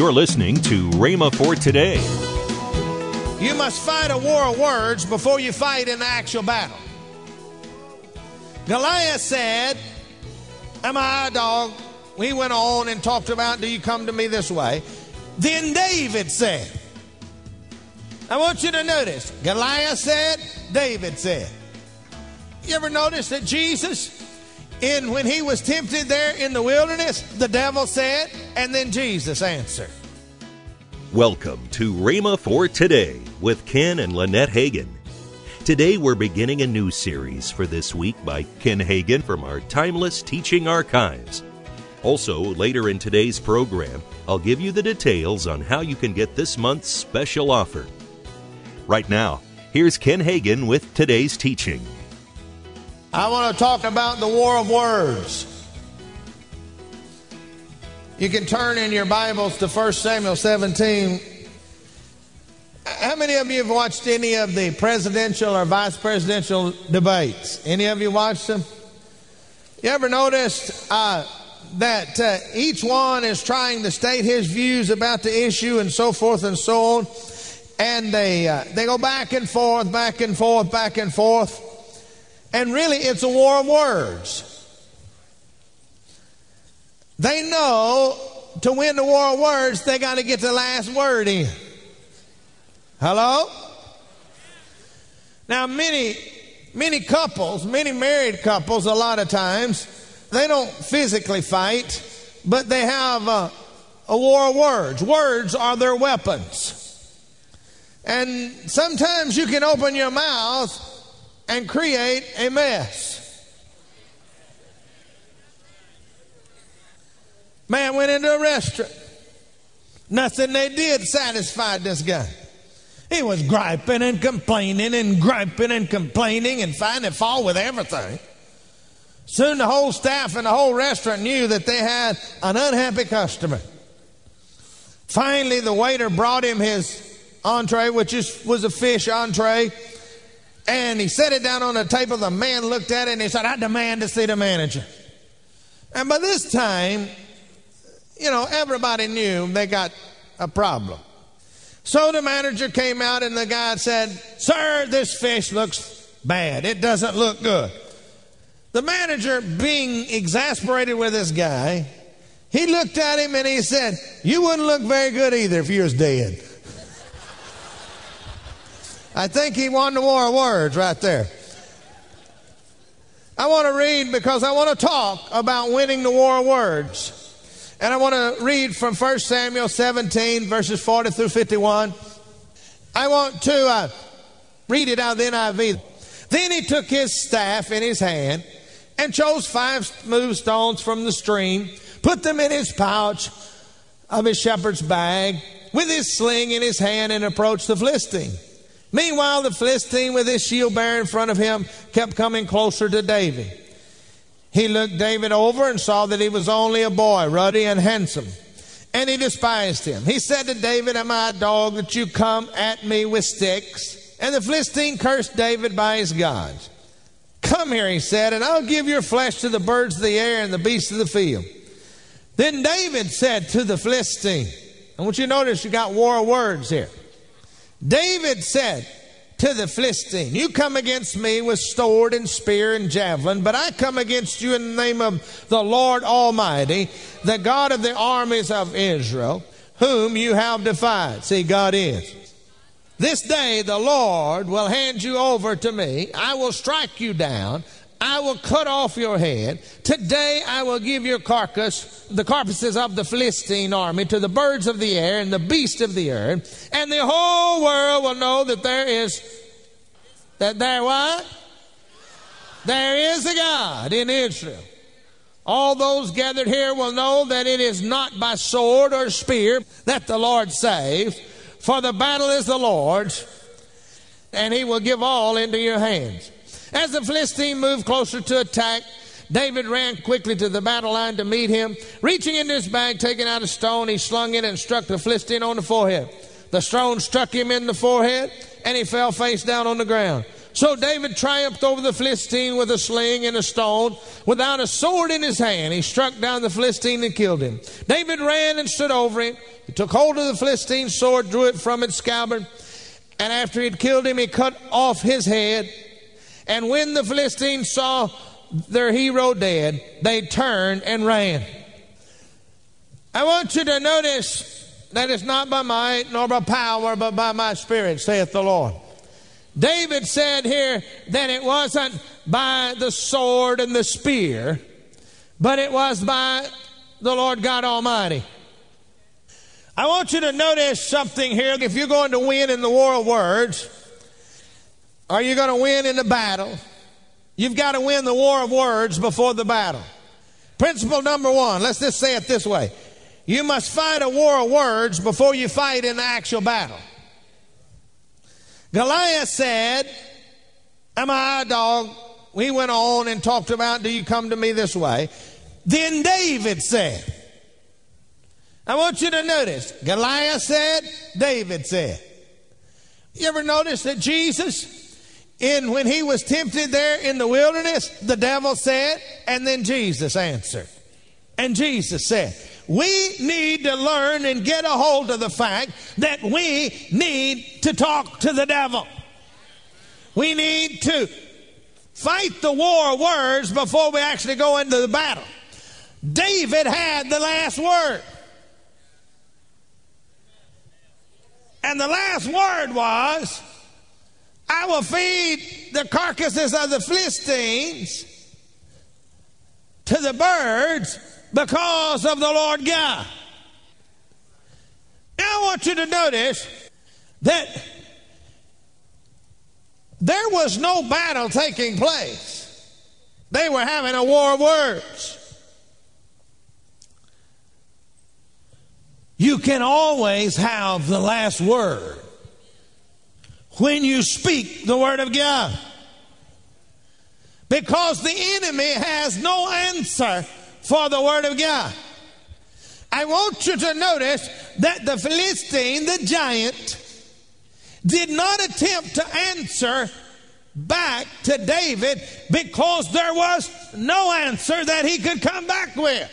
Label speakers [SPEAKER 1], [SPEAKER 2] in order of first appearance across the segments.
[SPEAKER 1] You're listening to Rhema for today.
[SPEAKER 2] You must fight a war of words before you fight in the actual battle. Goliath said, Am I a dog? We went on and talked about, Do you come to me this way? Then David said, I want you to notice Goliath said, David said. You ever notice that Jesus, in when he was tempted there in the wilderness, the devil said, and then Jesus answered.
[SPEAKER 1] Welcome to Rhema for Today with Ken and Lynette Hagin. Today we're beginning a new series for this week by Ken Hagin from our Timeless Teaching Archives. Also, later in today's program, I'll give you the details on how you can get this month's special offer. Right now, here's Ken Hagin with today's teaching.
[SPEAKER 2] I want to talk about the war of words. You can turn in your Bibles to 1 Samuel 17. How many of you have watched any of the presidential or vice presidential debates? Any of you watched them? You ever noticed uh, that uh, each one is trying to state his views about the issue and so forth and so on? And they, uh, they go back and forth, back and forth, back and forth. And really, it's a war of words. They know to win the war of words, they got to get the last word in. Hello? Now, many, many couples, many married couples, a lot of times, they don't physically fight, but they have a, a war of words. Words are their weapons. And sometimes you can open your mouth and create a mess. Man went into a restaurant. Nothing they did satisfied this guy. He was griping and complaining and griping and complaining and finding fault with everything. Soon the whole staff and the whole restaurant knew that they had an unhappy customer. Finally, the waiter brought him his entree, which is, was a fish entree, and he set it down on the table. The man looked at it and he said, I demand to see the manager. And by this time, you know, everybody knew they got a problem. So the manager came out and the guy said, Sir, this fish looks bad. It doesn't look good. The manager, being exasperated with this guy, he looked at him and he said, You wouldn't look very good either if you was dead. I think he won the war of words right there. I want to read because I want to talk about winning the war of words. And I want to read from 1 Samuel 17, verses 40 through 51. I want to uh, read it out of the NIV. Then he took his staff in his hand and chose five smooth stones from the stream, put them in his pouch of his shepherd's bag, with his sling in his hand, and approached the Philistine. Meanwhile, the Philistine, with his shield bearer in front of him, kept coming closer to David. He looked David over and saw that he was only a boy, ruddy and handsome. And he despised him. He said to David, Am I a dog that you come at me with sticks? And the Philistine cursed David by his gods. Come here, he said, and I'll give your flesh to the birds of the air and the beasts of the field. Then David said to the Philistine, I want you to notice you got war words here. David said, to the Philistine, You come against me with sword and spear and javelin, but I come against you in the name of the Lord Almighty, the God of the armies of Israel, whom you have defied. See, God is. This day the Lord will hand you over to me. I will strike you down. I will cut off your head. Today I will give your carcass, the carcasses of the Philistine army, to the birds of the air and the beasts of the earth, and the whole world will know that there is that there what? There is a God in Israel. All those gathered here will know that it is not by sword or spear that the Lord saves, for the battle is the Lord's, and he will give all into your hands. As the Philistine moved closer to attack, David ran quickly to the battle line to meet him. Reaching into his bag, taking out a stone, he slung it and struck the Philistine on the forehead. The stone struck him in the forehead, and he fell face down on the ground. So David triumphed over the Philistine with a sling and a stone, without a sword in his hand. He struck down the Philistine and killed him. David ran and stood over him. He took hold of the Philistine's sword, drew it from its scabbard, and after he had killed him, he cut off his head. And when the Philistines saw their hero dead, they turned and ran. I want you to notice that it's not by might nor by power, but by my spirit, saith the Lord. David said here that it wasn't by the sword and the spear, but it was by the Lord God Almighty. I want you to notice something here. If you're going to win in the war of words, are you going to win in the battle? You've got to win the war of words before the battle. Principle number one, let's just say it this way. You must fight a war of words before you fight in the actual battle. Goliath said, Am I a dog? We went on and talked about, Do you come to me this way? Then David said, I want you to notice, Goliath said, David said. You ever notice that Jesus, in when he was tempted there in the wilderness, the devil said, and then Jesus answered. And Jesus said, we need to learn and get a hold of the fact that we need to talk to the devil. We need to fight the war words before we actually go into the battle. David had the last word. And the last word was, I will feed the carcasses of the Philistines to the birds because of the Lord God. Now I want you to notice that there was no battle taking place. They were having a war of words. You can always have the last word when you speak the word of God. Because the enemy has no answer for the Word of God. I want you to notice that the Philistine, the giant, did not attempt to answer back to David because there was no answer that he could come back with.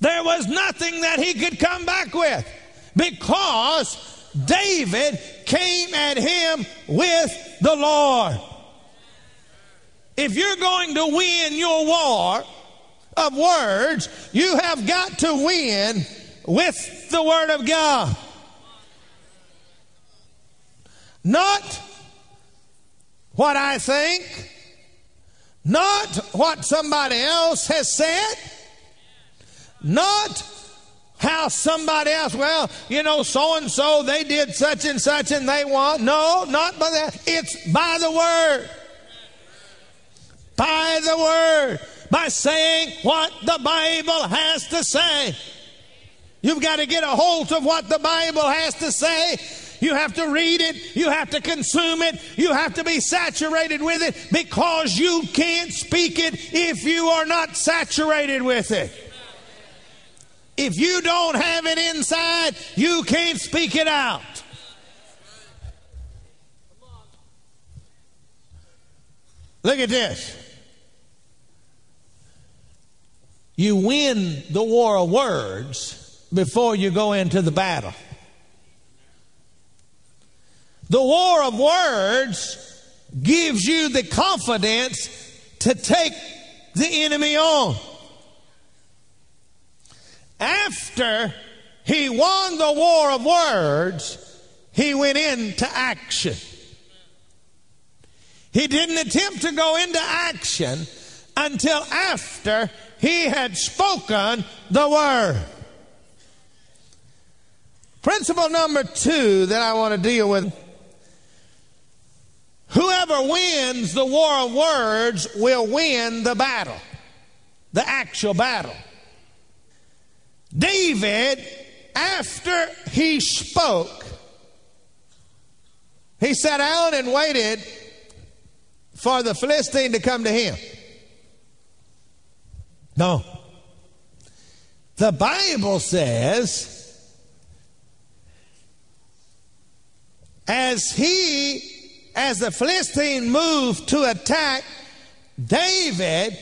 [SPEAKER 2] There was nothing that he could come back with because David came at him with the Lord. If you're going to win your war of words, you have got to win with the Word of God. Not what I think, not what somebody else has said, not how somebody else, well, you know, so and so, they did such and such and they want. No, not by that. It's by the Word by the Word, by saying what the Bible has to say. You've got to get a hold of what the Bible has to say. You have to read it. You have to consume it. You have to be saturated with it because you can't speak it if you are not saturated with it. If you don't have it inside, you can't speak it out. Look at this. You win the war of words before you go into the battle. The war of words gives you the confidence to take the enemy on. After he won the war of words, he went into action. He didn't attempt to go into action until after he had spoken the word. Principle number two that I want to deal with whoever wins the war of words will win the battle, the actual battle. David, after he spoke, he sat down and waited for the Philistine to come to him. No. The Bible says as he, as the Philistine moved to attack David,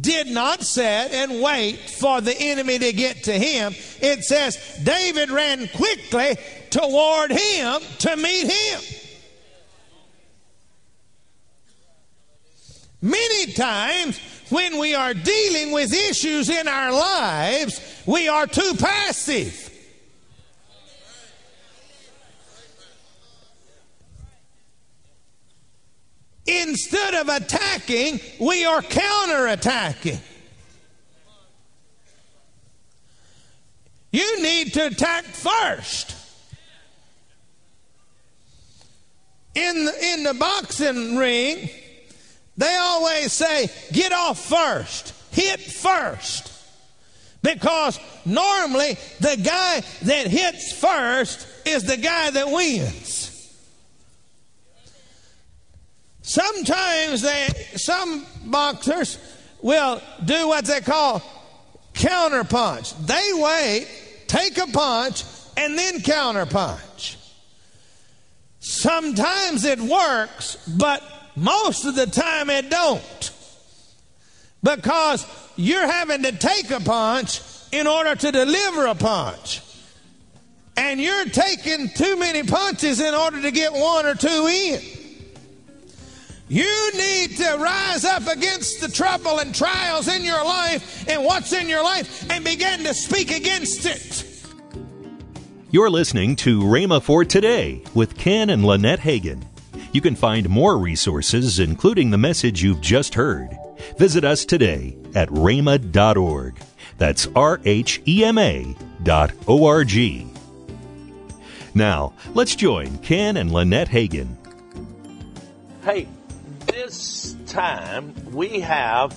[SPEAKER 2] did not sit and wait for the enemy to get to him. It says David ran quickly toward him to meet him. Many times when we are dealing with issues in our lives, we are too passive. Instead of attacking, we are counterattacking. You need to attack first. In the, in the boxing ring, they always say, get off first, hit first. Because normally the guy that hits first is the guy that wins. Sometimes they, some boxers will do what they call counter punch. They wait, take a punch, and then counterpunch. Sometimes it works, but most of the time it don't. Because you're having to take a punch in order to deliver a punch. And you're taking too many punches in order to get one or two in. You need to rise up against the trouble and trials in your life and what's in your life and begin to speak against it.
[SPEAKER 1] You're listening to Rhema for Today with Ken and Lynette Hagin. You can find more resources, including the message you've just heard. Visit us today at rhema.org. That's R H E M A dot O R G. Now, let's join Ken and Lynette Hagin.
[SPEAKER 3] Hey, this time we have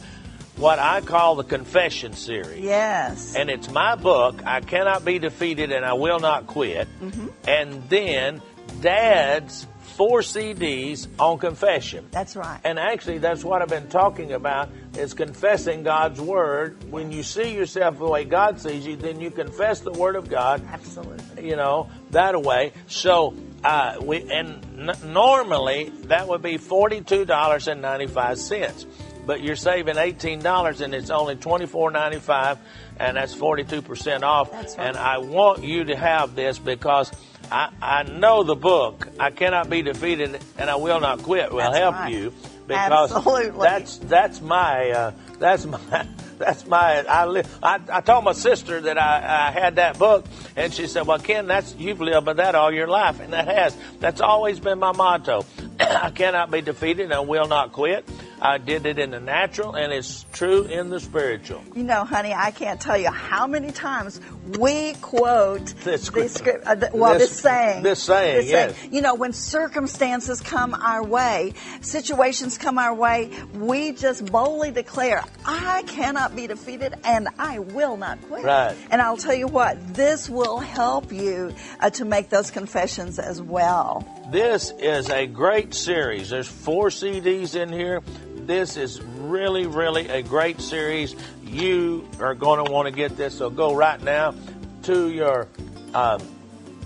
[SPEAKER 3] what I call the confession series.
[SPEAKER 4] Yes.
[SPEAKER 3] And it's my book, I Cannot Be Defeated and I Will Not Quit.
[SPEAKER 4] Mm-hmm.
[SPEAKER 3] And then Dad's four CDs on confession.
[SPEAKER 4] That's right.
[SPEAKER 3] And actually, that's what I've been talking about is confessing God's Word. When you see yourself the way God sees you, then you confess the Word of God.
[SPEAKER 4] Absolutely.
[SPEAKER 3] You know, that way. So, uh, we, and n- normally that would be $42.95 but you're saving eighteen dollars and it's only twenty four ninety five, and that's forty two percent off.
[SPEAKER 4] Right.
[SPEAKER 3] And I want you to have this because I, I know the book. I cannot be defeated, and I will not quit. Will
[SPEAKER 4] That's
[SPEAKER 3] help
[SPEAKER 4] right.
[SPEAKER 3] you because
[SPEAKER 4] Absolutely.
[SPEAKER 3] that's that's my uh, that's my. That's my. I, li- I I told my sister that I, I had that book, and she said, "Well, Ken, that's you've lived by that all your life, and that has. That's always been my motto. I cannot be defeated, and I will not quit. I did it in the natural, and it's true in the spiritual.
[SPEAKER 4] You know, honey, I can't tell you how many times we quote
[SPEAKER 3] This-
[SPEAKER 4] this script. Uh, th- well,
[SPEAKER 3] this-
[SPEAKER 4] this, saying.
[SPEAKER 3] this saying, yes.
[SPEAKER 4] You know, when circumstances come our way, situations come our way, we just boldly declare, "I cannot be defeated, and I will not quit."
[SPEAKER 3] Right.
[SPEAKER 4] And I'll tell you what, this will help you uh, to make those confessions as well.
[SPEAKER 3] This is a great series. There's four CDs in here. This is really, really a great series. You are going to want to get this, so go right now to your um,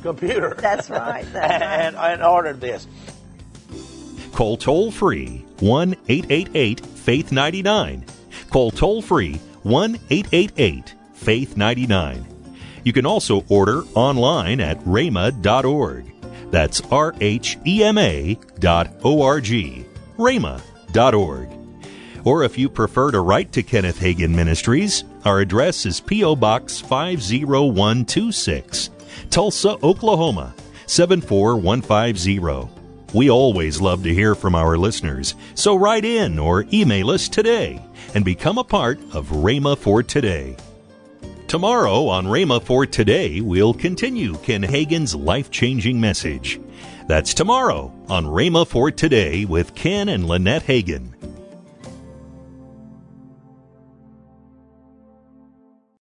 [SPEAKER 3] computer.
[SPEAKER 4] That's right, that's right.
[SPEAKER 3] and, and order this.
[SPEAKER 1] Call toll free 1 888 Faith 99. Call toll free 1 888 Faith 99. You can also order online at rhema.org. That's R H E M A dot O R G. rhema.org. Or if you prefer to write to Kenneth Hagin Ministries, our address is P.O. Box 50126, Tulsa, Oklahoma 74150. We always love to hear from our listeners, so write in or email us today and become a part of Rhema for Today. Tomorrow on Rhema for Today, we'll continue Ken Hagin's life changing message. That's tomorrow on Rhema for Today with Ken and Lynette Hagin.